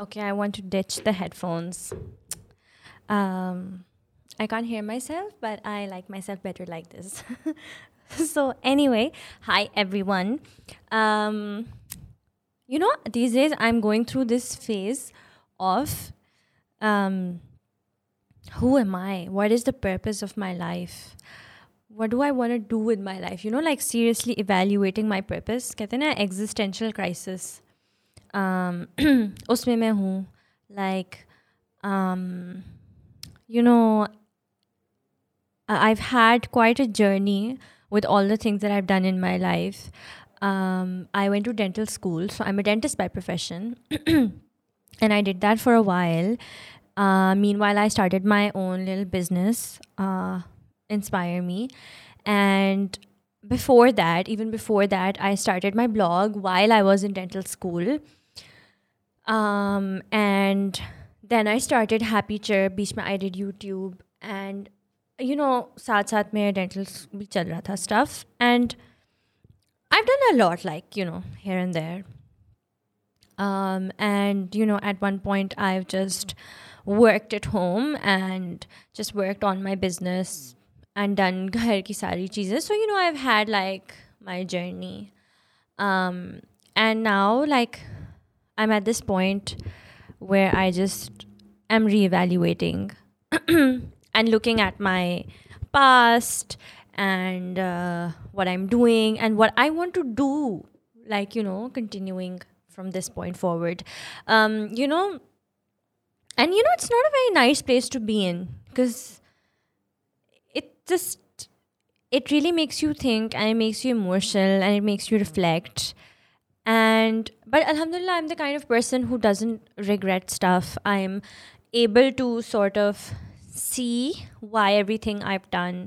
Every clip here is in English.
Okay, I want to ditch the headphones. Um, I can't hear myself, but I like myself better like this. so, anyway, hi everyone. Um, you know, these days I'm going through this phase of um, who am I? What is the purpose of my life? What do I want to do with my life? You know, like seriously evaluating my purpose. कहते हैं ना existential crisis. Um, उसमें मैं हूँ. Like, um, you know, I- I've had quite a journey with all the things that I've done in my life. Um, I went to dental school, so I'm a dentist by profession, and I did that for a while. Uh, meanwhile, I started my own little business, uh, Inspire Me, and before that, even before that, I started my blog while I was in dental school. Um, and then I started Happy Chirp, बीच में I did YouTube and you know साथ साथ में dental भी चल रहा था stuff and I've done a lot like you know here and there um, and you know at one point I've just worked at home and just worked on my business and done घर की सारी चीज़ें so you know I've had like my journey um, and now like I'm at this point where I just am reevaluating and looking at my past and uh, what I'm doing and what I want to do, like, you know, continuing from this point forward. Um, you know, and you know, it's not a very nice place to be in because it just it really makes you think and it makes you emotional and it makes you reflect and but alhamdulillah i'm the kind of person who doesn't regret stuff. I'm able to sort of see why everything i've done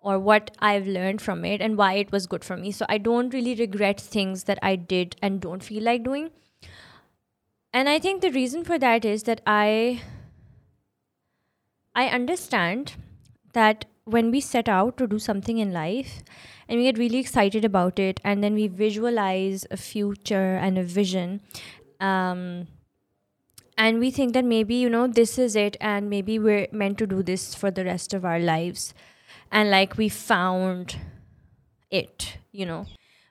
or what i've learned from it and why it was good for me. So i don't really regret things that i did and don't feel like doing. And i think the reason for that is that i i understand that when we set out to do something in life and we get really excited about it and then we visualize a future and a vision. Um, and we think that maybe you know this is it and maybe we're meant to do this for the rest of our lives. And like we found it you know.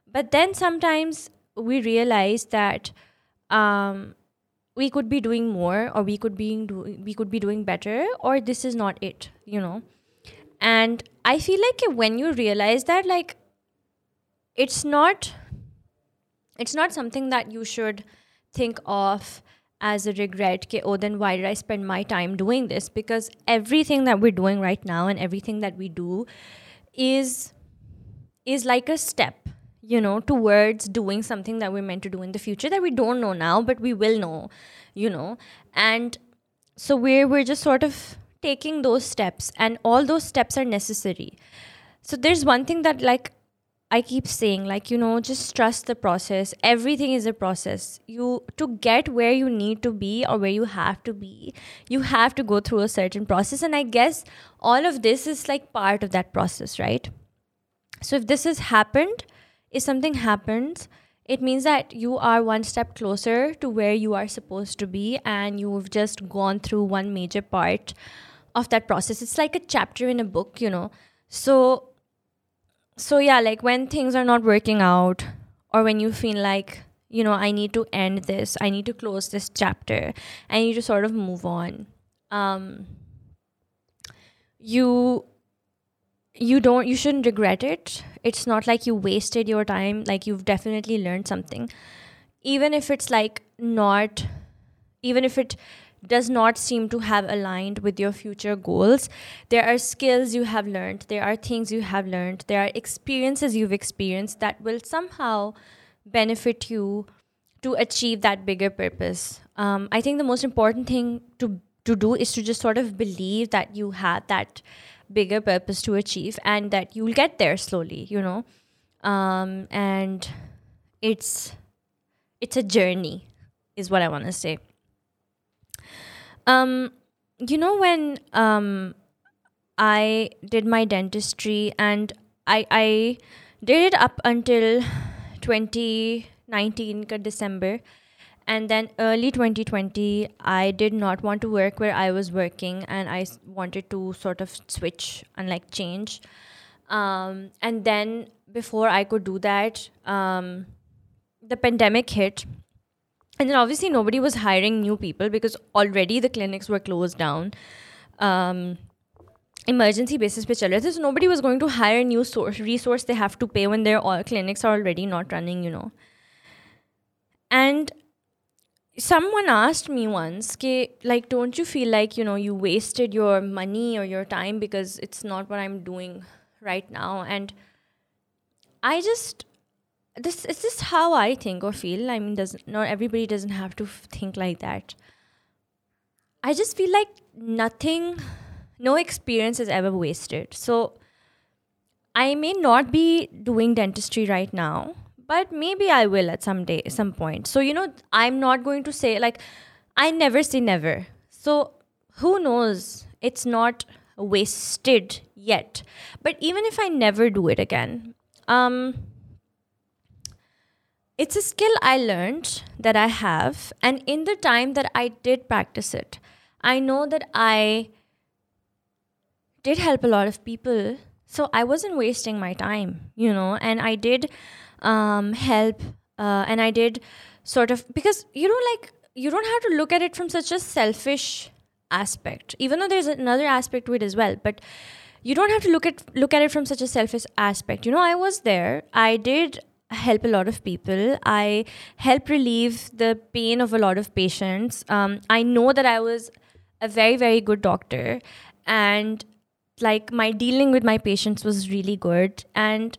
But then sometimes we realize that um, we could be doing more or we could be doing we could be doing better or this is not it you know and i feel like when you realize that like it's not it's not something that you should think of as a regret okay, oh then why did i spend my time doing this? Because everything that we're doing right now and everything that we do is is like a step you know towards doing something that we're meant to do in the future that we don't know now but we will know you know? And so we're we're just sort of taking those steps and all those steps are necessary. So there's one thing that like i keep saying like you know just trust the process. Everything is a process. You to get where you need to be or where you have to be you have to go through a certain process. And i guess all of this is like part of that process right? So if this has happened if something happens it means that you are one step closer to where you are supposed to be and you've just gone through one major part of that process. It's like a chapter in a book you know. So so yeah like when things are not working out or when you feel like you know i need to end this i need to close this chapter i need to sort of move on um you you don't you shouldn't regret it. It's not like you wasted your time like you've definitely learned something. Even if it's like not even if it does not seem to have aligned with your future goals. There are skills you have learned. There are things you have learned. There are experiences you've experienced that will somehow benefit you to achieve that bigger purpose. Um, i think the most important thing to to do is to just sort of believe that you have that bigger purpose to achieve and that you'll get there slowly you know? Um, and it's it's a journey is what i want to say um, you know when um, I did my dentistry and I I did it up until 2019 ka December. And then early 2020 i did not want to work where i was working and I wanted to sort of switch and like change. Um, and then before i could do that um, the pandemic hit and then obviously nobody was hiring new people because already the clinics were closed down. Um, emergency basis pe chal so nobody was going to hire new source resource they have to pay when their all clinics are already not running you know. And someone asked me once like don't you feel like you know you wasted your money or your time because it's not what i'm doing right now? And i just this is this how i think or feel i mean doesn't not everybody doesn't have to think like that i just feel like nothing no experience is ever wasted so i may not be doing dentistry right now but maybe I will at some day, some point. So, you know, I'm not going to say, like, I never say never. So, who knows? It's not wasted yet. But even if I never do it again, um, it's a skill I learned that I have. And in the time that I did practice it, I know that I did help a lot of people. So I wasn't wasting my time, you know, and I did um, help. Uh, and I did sort of, because, you know, like, you don't have to look at it from such a selfish aspect, even though there's another aspect to it as well. But you don't have to look at look at it from such a selfish aspect. You know, I was there. I did help a lot of people. I help relieve the pain of a lot of patients. Um, I know that I was a very very good doctor, and like my dealing with my patients was really good. And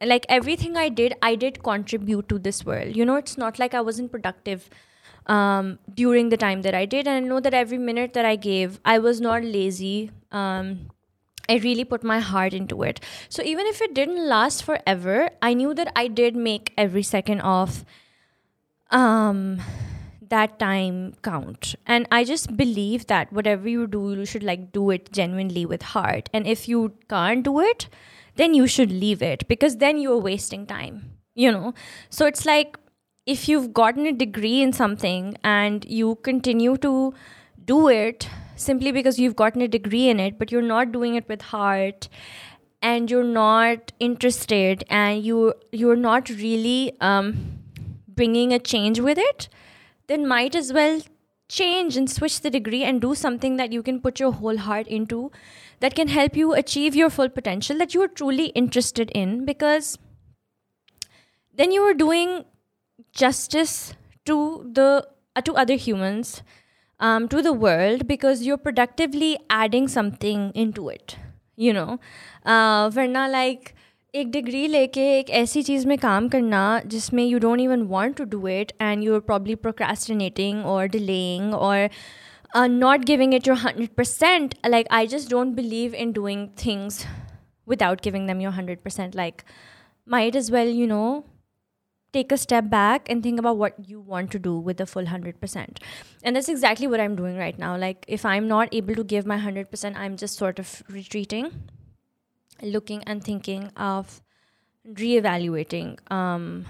like everything I did, I did contribute to this world. You know, it's not like I wasn't productive um, during the time that I did. And I know that every minute that I gave, I was not lazy. Um, I really put my heart into it. So even if it didn't last forever, I knew that I did make every second of um, that time count. And I just believe that whatever you do, you should like do it genuinely with heart. And if you can't do it, then you should leave it because then you're wasting time, you know? So it's like if you've gotten a degree in something and you continue to do it simply because you've gotten a degree in it, but you're not doing it with heart and you're not interested and you you're not really um, bringing a change with it, then might as well change and switch the degree and do something that you can put your whole heart into that can help you achieve your full potential that you are truly interested in because then you are doing justice to the uh, to other humans um, to the world because you're productively adding something into it you know uh, वरना like एक डिग्री लेके एक ऐसी चीज़ में काम करना जिसमें you don't even want to do it and you are probably procrastinating और डिलेइंग और uh, not giving it your 100%, like, I just don't believe in doing things without giving them your 100%. Like, might as well, you know, take a step back and think about what you want to do with the full 100%. And that's exactly what I'm doing right now. Like, if I'm not able to give my 100%, I'm just sort of retreating, looking and thinking of reevaluating um,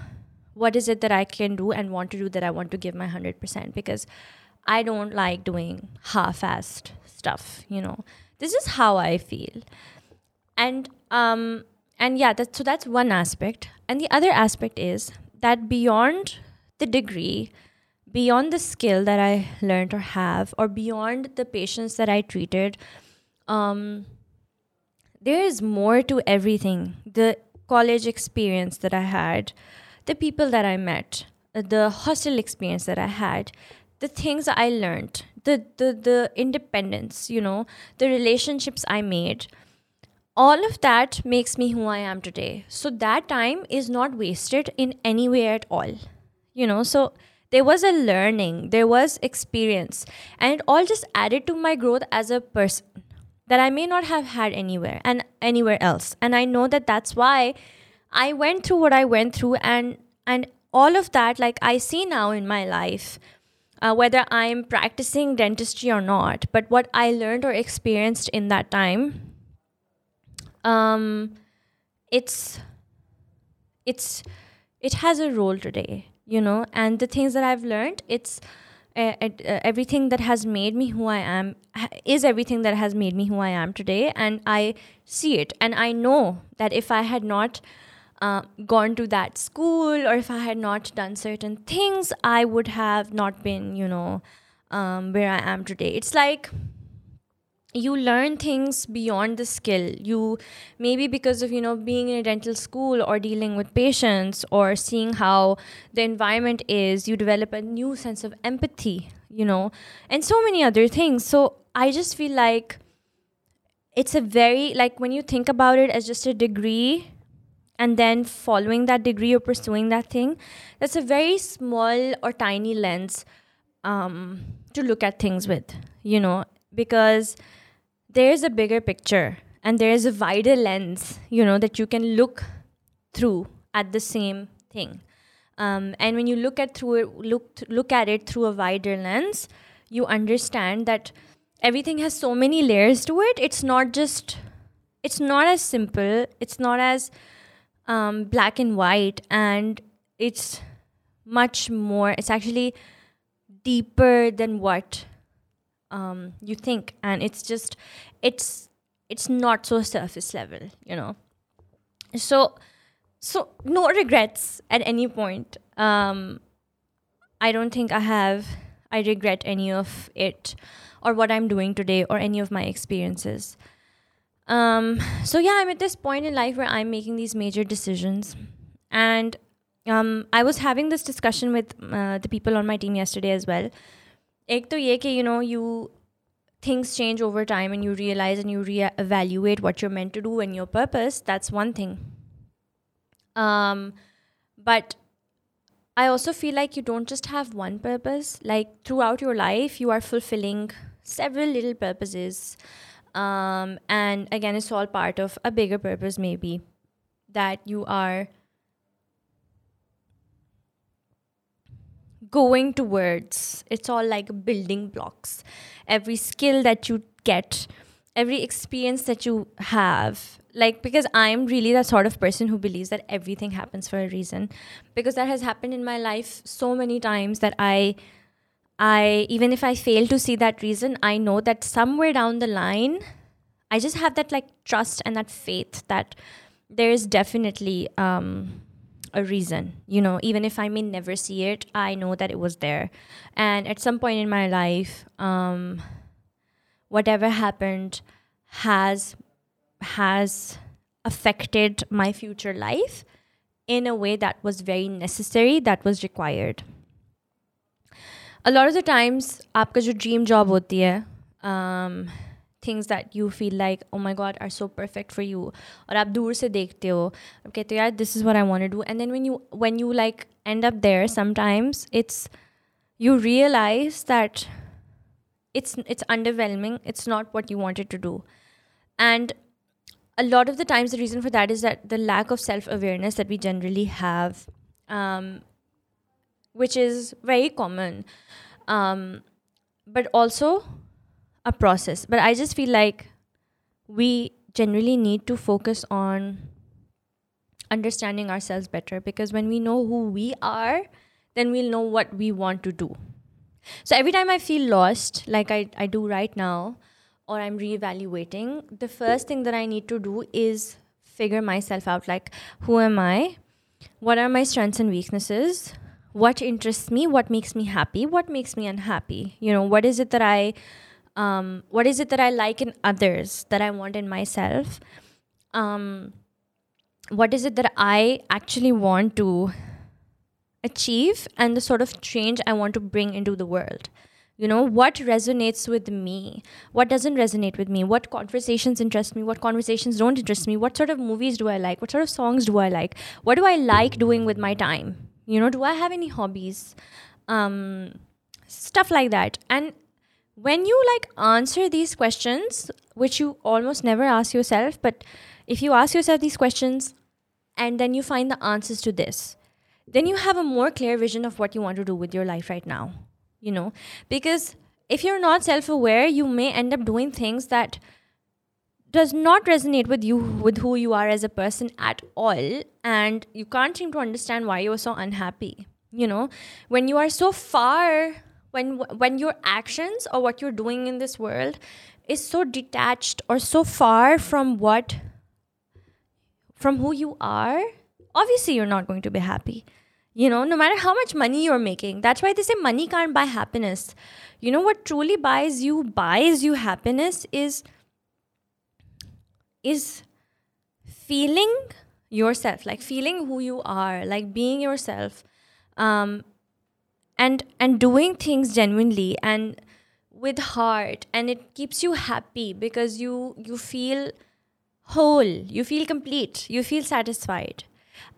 what is it that I can do and want to do that I want to give my 100% because I don't like doing half-assed stuff, you know. This is how I feel. And um and yeah, that, so that's one aspect. And the other aspect is that beyond the degree, beyond the skill that I learned or have, or beyond the patients that I treated, um, there is more to everything. The college experience that I had, the people that I met, the hostel experience that I had, the things I learned, the, the, the independence, you know, the relationships I made, all of that makes me who I am today. So that time is not wasted in any way at all, you know. So there was a learning, there was experience, and it all just added to my growth as a person that I may not have had anywhere and anywhere else. And I know that that's why I went through what I went through, and and all of that, like I see now in my life uh, whether I'm practicing dentistry or not, but what I learned or experienced in that time, um, it's it's it has a role today. you know and the things that i've learned it's uh, uh, everything that has made me who i am is everything that has made me who i am today and i see it and i know that if i had not uh, gone to that school or if i had not done certain things i would have not been you know um, where i am today it's like you learn things beyond the skill. You maybe because of you know being in a dental school or dealing with patients or seeing how the environment is you develop a new sense of empathy you know and so many other things. So i just feel like it's a very like when you think about it as just a degree and then following that degree or pursuing that thing that's a very small or tiny lens um, to look at things with you know because there's a bigger picture and there's a wider lens, you know, that you can look through at the same thing. Um, and when you look at through it, look look at it through a wider lens, you understand that everything has so many layers to it. It's not just, it's not as simple. It's not as um, black and white, and it's much more. It's actually deeper than what um, you think, and it's just it's it's not so surface level, you know. So so no regrets at any point. Um, I don't think I have. I regret any of it, or what I'm doing today, or any of my experiences. Um, so yeah, I'm at this point in life where I'm making these major decisions, and um, I was having this discussion with uh, the people on my team yesterday as well एक तो ये कि you know you things change over time and you realize and you re-evaluate what you're meant to do and your purpose that's one thing um, but i also feel like you don't just have one purpose like throughout your life you are fulfilling several little purposes um, and again it's all part of a bigger purpose maybe that you are going towards. It's all like building blocks. Every skill that you get, every experience that you have, like because I'm really that sort of person who believes that everything happens for a reason. Because that has happened in my life so many times that I I even if I fail to see that reason, I know that somewhere down the line, I just have that like trust and that faith that there is definitely um a reason you know even if i may never see it i know that it was there and at some point in my life um whatever happened has has affected my future life in a way that was very necessary that was required a lot of the times आपका जो dream job होती है um, things that you feel like oh my god are so perfect for you. Or aap dur se dekhte ho kehte ho yaar this is what i want to do. And then when you when you like end up there sometimes it's you realize that it's it's underwhelming. It's not what you wanted to do. And a lot of the times the reason for that is that the lack of self-awareness that we generally have um, which is very common. Um, but also a process. But I just feel like we generally need to focus on understanding ourselves better because when we know who we are, then we'll know what we want to do. So every time I feel lost, like I, I do right now, or I'm reevaluating, the first thing that I need to do is figure myself out like, who am I? What are my strengths and weaknesses? What interests me? What makes me happy? What makes me unhappy? You know, what is it that I um, what is it that I like in others that I want in myself? Um, what is it that I actually want to achieve and the sort of change I want to bring into the world? You know, what resonates with me? What doesn't resonate with me? What conversations interest me? What conversations don't interest me? What sort of movies do I like? What sort of songs do I like? What do I like doing with my time? You know, do I have any hobbies? Um, stuff like that. And when you like answer these questions which you almost never ask yourself but if you ask yourself these questions and then you find the answers to this then you have a more clear vision of what you want to do with your life right now you know? Because if you're not self-aware you may end up doing things that does not resonate with you with who you are as a person at all and you can't seem to understand why you're so unhappy you know? When you are so far when when your actions or what you're doing in this world is so detached or so far from what from who you are obviously you're not going to be happy. You know no matter how much money you're making that's why they say money can't buy happiness. You know what truly buys you buys you happiness is is feeling yourself like feeling who you are like being yourself. Um and and doing things genuinely and with heart and it keeps you happy because you you feel whole you feel complete you feel satisfied.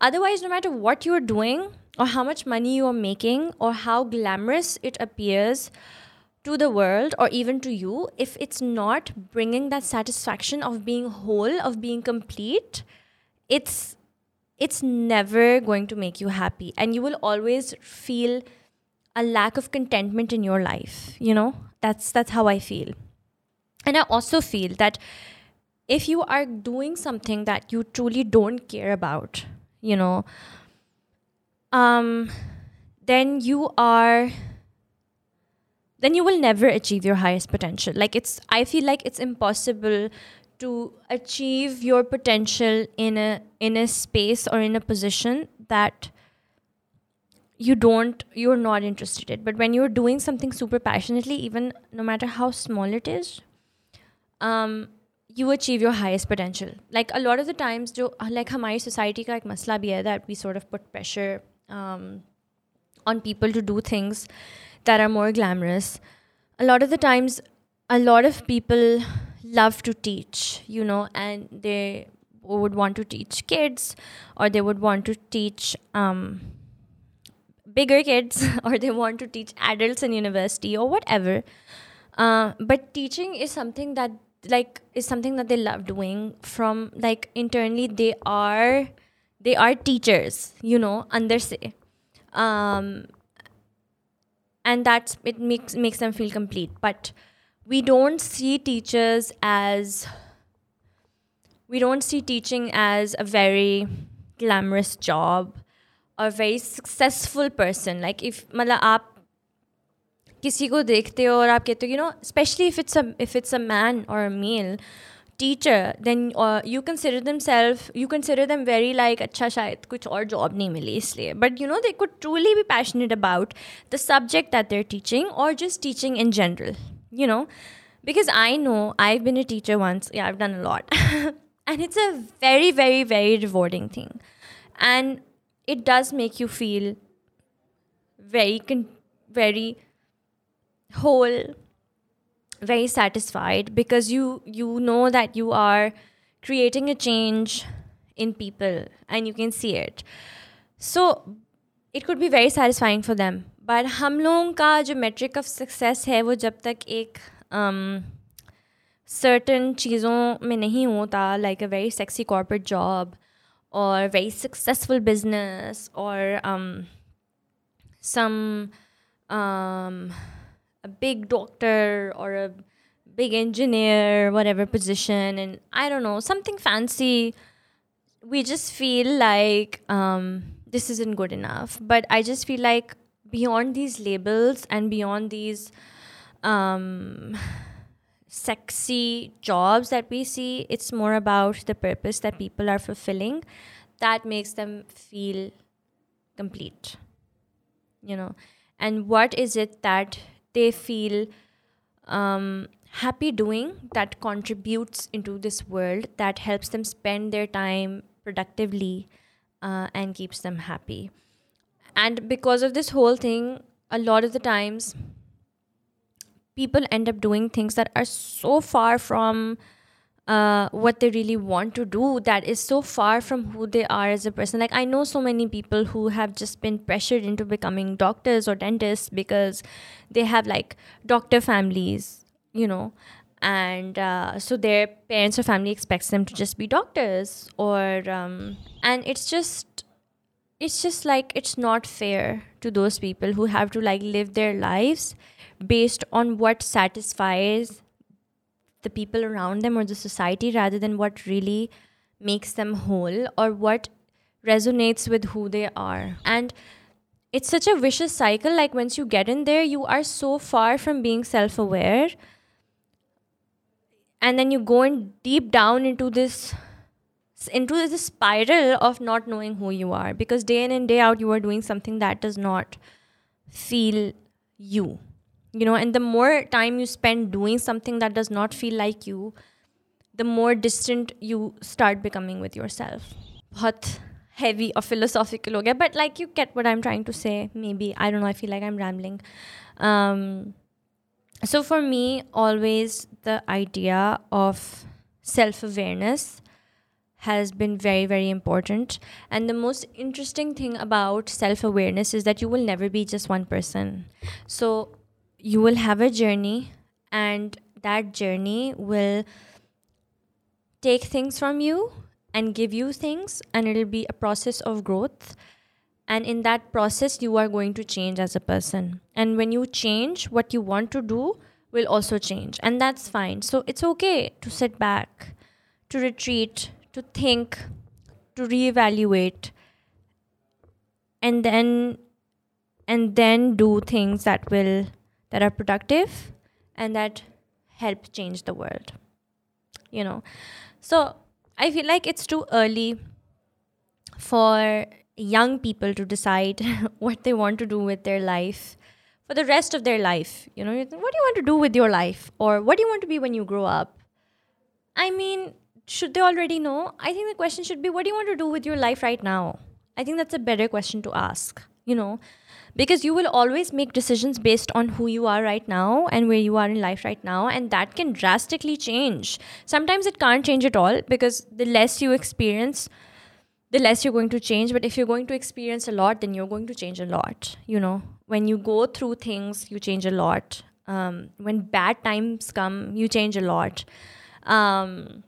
Otherwise no matter what you're doing or how much money you are making or how glamorous it appears to the world or even to you if it's not bringing that satisfaction of being whole of being complete it's it's never going to make you happy. And you will always feel a lack of contentment in your life you know? That's that's how i feel. And i also feel that if you are doing something that you truly don't care about you know um then you are then you will never achieve your highest potential. Like it's i feel like it's impossible to achieve your potential in a in a space or in a position that you don't you're not interested in. But when you're doing something super passionately even no matter how small it is um, you achieve your highest potential. Like a lot of the times jo, like hamari society ka ek masla bhi hai that we sort of put pressure um, on people to do things that are more glamorous. A lot of the times a lot of people love to teach you know and they would want to teach kids or they would want to teach um, bigger kids or they want to teach adults in university or whatever. Uh, but teaching is something that like is something that they love doing from like internally they are they are teachers you know under say um and that's it makes makes them feel complete. But we don't see teachers as we don't see teaching as a very glamorous job or a very successful person like if मतलब आप किसी को देखते हो और आप कहते हो you know especially if it's a if it's a man or a male teacher then uh, you consider themselves you consider them very like अच्छा शायद कुछ और job नहीं मिली इसलिए but you know they could truly be passionate about the subject that they're teaching or just teaching in general you know, because I know I've been a teacher once. Yeah, I've done a lot. and it's a very, very, very rewarding thing. And it does make you feel very, con- very whole, very satisfied because you you know that you are creating a change in people and you can see it. So it could be very satisfying for them but हम लोगों का जो metric of success है वो जब तक एक certain um, चीज़ों में नहीं होता like a very sexy or very successful business or um, some um, a big doctor or a big engineer whatever position. And i don't know something fancy. We just feel like um, this isn't good enough. But i just feel like beyond these labels and beyond these um, sexy jobs that we see, it's more about the purpose that people are fulfilling that makes them feel complete. You know, and what is it that they feel um, happy doing that contributes into this world that helps them spend their time productively uh, and keeps them happy? and because of this whole thing a lot of the times people end up doing things that are so far from uh, what they really want to do that is so far from who they are as a person. Like i know so many people who have just been pressured into becoming doctors or dentists because they have like doctor families you know and uh, so their parents or family expects them to just be doctors or um, and it's just it's just like it's not fair to those people who have to like live their lives based on what satisfies the people around them or the society rather than what really makes them whole or what resonates with who they are. And it's such a vicious cycle like once you get in there you are so far from being self-aware. And then you go in deep down into this into this spiral of not knowing who you are. Because day in and day out you are doing something that does not feel you you know and the more time you spend doing something that does not feel like you the more distant you start becoming with yourself बहुत heavy or philosophical ho but like you get what i'm trying to say maybe i don't know i feel like i'm rambling um, so for me always the idea of self-awareness has been very very important and the most interesting thing about self-awareness is that you will never be just one person so you will have a journey and that journey will take things from you and give you things and it'll be a process of growth. And in that process you are going to change as a person. And when you change what you want to do will also change. And that's fine. So it's okay to sit back to retreat to think to reevaluate and then and then do things that will that are productive and that help change the world you know so I feel like it's too early for young people to decide what they want to do with their life for the rest of their life. You know, what do you want to do with your life? Or what do you want to be when you grow up? I mean, should they already know? I think the question should be what do you want to do with your life right now? I think that's a better question to ask, you know because you will always make decisions based on who you are right now and where you are in life right now and that can drastically change. Sometimes it can't change at all because the less you experience the less you're going to change. But if you're going to experience a lot then you're going to change a lot you know. When you go through things you change a lot. Um, when bad times come you change a lot. Um,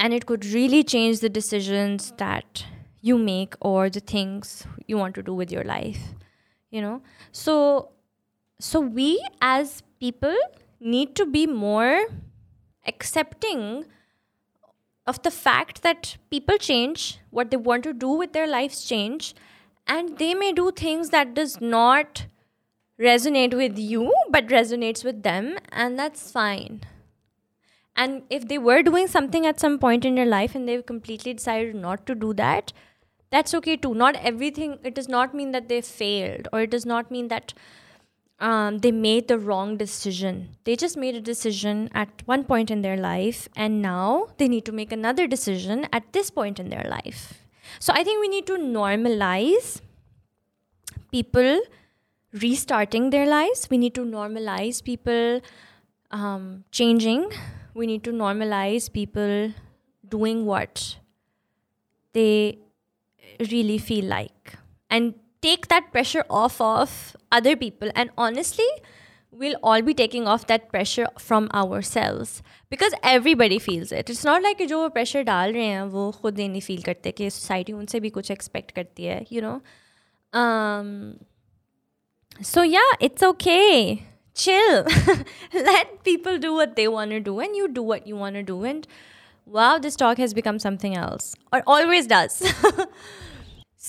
and it could really change the decisions that you make or the things you want to do with your life you know? So so we as people need to be more accepting of the fact that people change what they want to do with their lives change and they may do things that does not resonate with you but resonates with them and that's fine. And if they were doing something at some point in their life and they've completely decided not to do that that's okay too. Not everything it does not mean that they failed or it does not mean that um, they made the wrong decision. They just made a decision at one point in their life and now they need to make another decision at this point in their life. So i think we need to normalize people restarting their lives. We need to normalize people um, changing. We need to normalize people doing what they really feel like and take that pressure off of other people and honestly we'll all be taking off that pressure from ourselves because everybody feels it it's not like जो pressure डाल रहे हैं वो खुद नहीं feel करते कि society उनसे भी कुछ expect करती है you know um, so yeah it's okay chill let people do what they want to do and you do what you want to do and wow this talk has become something else or always does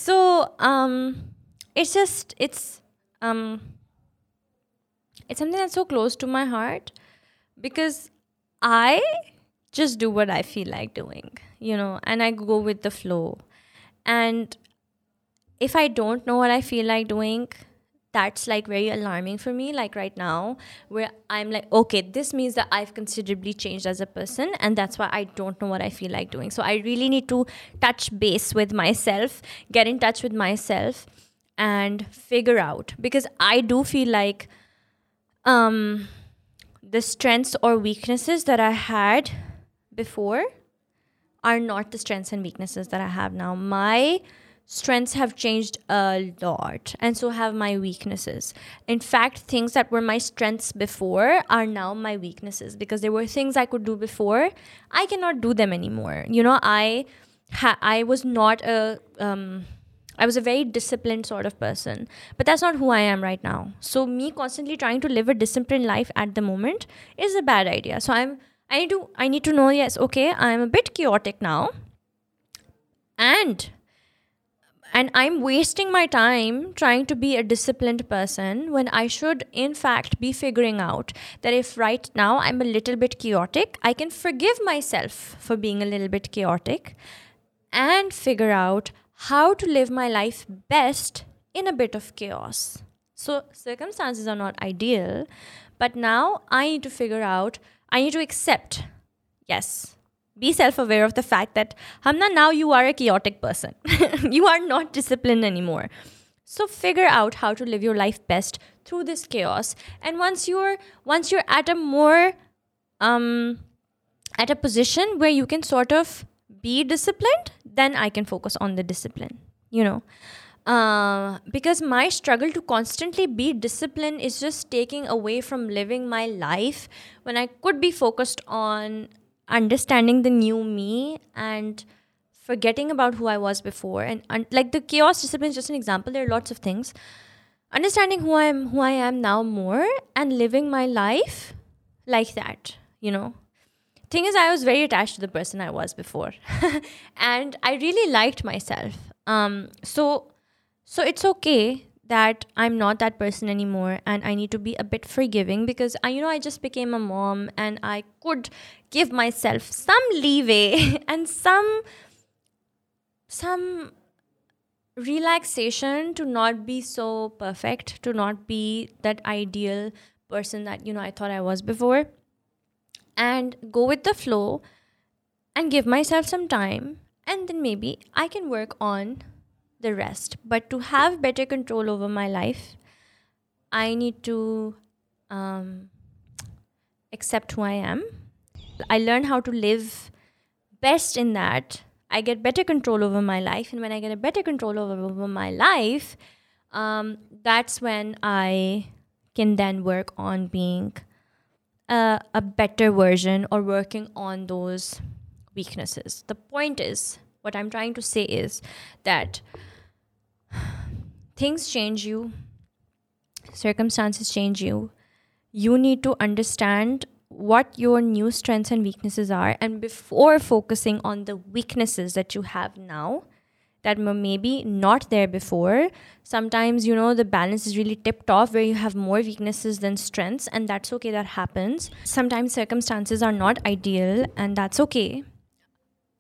so um it's just it's um it's something that's so close to my heart because i just do what i feel like doing you know and i go with the flow. And if i don't know what i feel like doing that's like very alarming for me like right now where i'm like okay this means that i've considerably changed as a person and that's why i don't know what i feel like doing. So i really need to touch base with myself get in touch with myself and figure out. Because i do feel like um the strengths or weaknesses that i had before are not the strengths and weaknesses that i have now. My strengths have changed a lot and so have my weaknesses in fact things that were my strengths before are now my weaknesses because there were things i could do before i cannot do them anymore you know i ha- i was not a um, I was a very disciplined sort of person, but that's not who I am right now. So me constantly trying to live a disciplined life at the moment is a bad idea. So I'm I need to I need to know yes, okay, I'm a bit chaotic now. And and I'm wasting my time trying to be a disciplined person when I should, in fact, be figuring out that if right now I'm a little bit chaotic, I can forgive myself for being a little bit chaotic and figure out how to live my life best in a bit of chaos. So, circumstances are not ideal, but now I need to figure out, I need to accept, yes, be self aware of the fact that Hamna, now you are a chaotic person. you are not disciplined anymore. So figure out how to live your life best through this chaos. And once you're once you're at a more um at a position where you can sort of be disciplined, then I can focus on the discipline, you know. Uh, because my struggle to constantly be disciplined is just taking away from living my life when I could be focused on understanding the new me and forgetting about who I was before. And un- like the chaos discipline is just an example. There are lots of things. Understanding who I am, who I am now more, and living my life like that. You know. Thing is, I was very attached to the person I was before, and I really liked myself. Um, so, so it's okay that I'm not that person anymore and I need to be a bit forgiving because I you know I just became a mom and I could give myself some leeway and some some relaxation to not be so perfect to not be that ideal person that you know I thought I was before and go with the flow and give myself some time and then maybe I can work on the rest. But to have better control over my life, I need to um, accept who I am. I learn how to live best in that. I get better control over my life. And when I get a better control over, over my life, um, that's when I can then work on being a, a better version or working on those weaknesses. The point is, what I'm trying to say is that things change you, circumstances change you. You need to understand what your new strengths and weaknesses are. And before focusing on the weaknesses that you have now, that were maybe not there before. Sometimes, you know, the balance is really tipped off where you have more weaknesses than strengths, and that's okay, that happens. Sometimes circumstances are not ideal, and that's okay.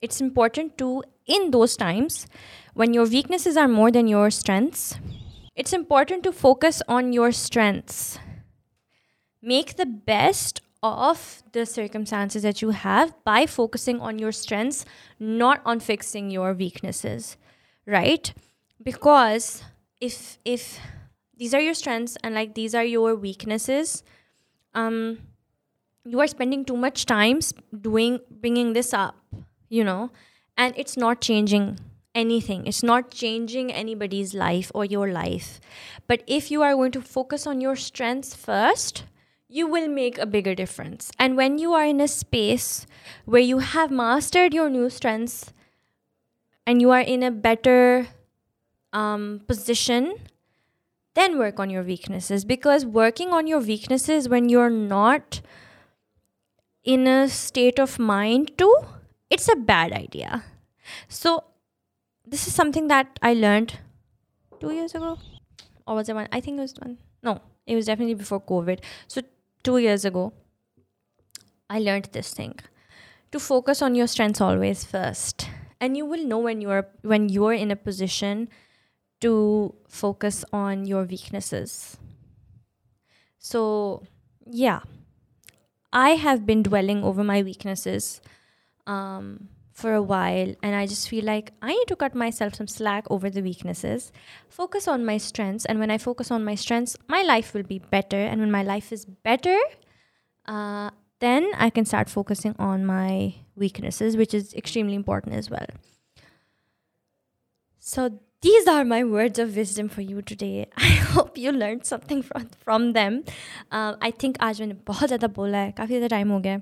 It's important to, in those times, when your weaknesses are more than your strengths, it's important to focus on your strengths. Make the best of the circumstances that you have by focusing on your strengths, not on fixing your weaknesses, right? Because if if these are your strengths and like these are your weaknesses, um, you are spending too much time doing bringing this up, you know, and it's not changing anything. It's not changing anybody's life or your life. But if you are going to focus on your strengths first, you will make a bigger difference. And when you are in a space where you have mastered your new strengths and you are in a better um, position, then work on your weaknesses. Because working on your weaknesses when you're not in a state of mind to, it's a bad idea. So this is something that I learned two years ago, or was it one? I think it was one. No, it was definitely before COVID. So two years ago, I learned this thing to focus on your strengths always first, and you will know when you are when you are in a position to focus on your weaknesses. So yeah, I have been dwelling over my weaknesses Um, for a while and I just feel like I need to cut myself some slack over the weaknesses, focus on my strengths. And when I focus on my strengths, my life will be better. And when my life is better, uh, then I can start focusing on my weaknesses, which is extremely important as well. So these are my words of wisdom for you today. I hope you learned something from from them. Uh, I think आज मैंने बहुत ज़्यादा बोला है काफ़ी ज़्यादा time हो गया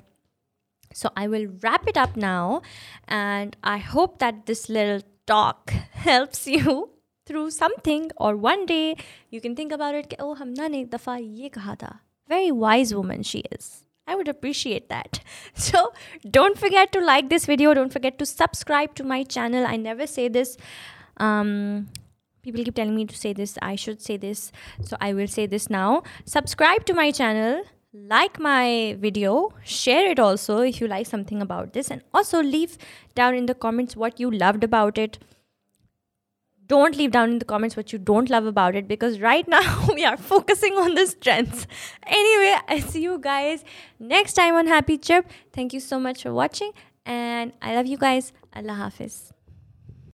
so I will wrap it up now. And I hope that this little talk helps you through something or one day you can think about it oh हमना ने एक दफ़ा ये कहा था very wise woman she is I would appreciate that. So don't forget to like this video. Don't forget to subscribe to my channel. I never say this. Um, people keep telling me to say this i should say this so i will say this now subscribe to my channel like my video share it also if you like something about this and also leave down in the comments what you loved about it. Don't leave down in the comments what you don't love about it because right now we are focusing on the strengths. Anyway i see you guys next time on happy chirp thank you so much for watching and i love you guys. Allah hafiz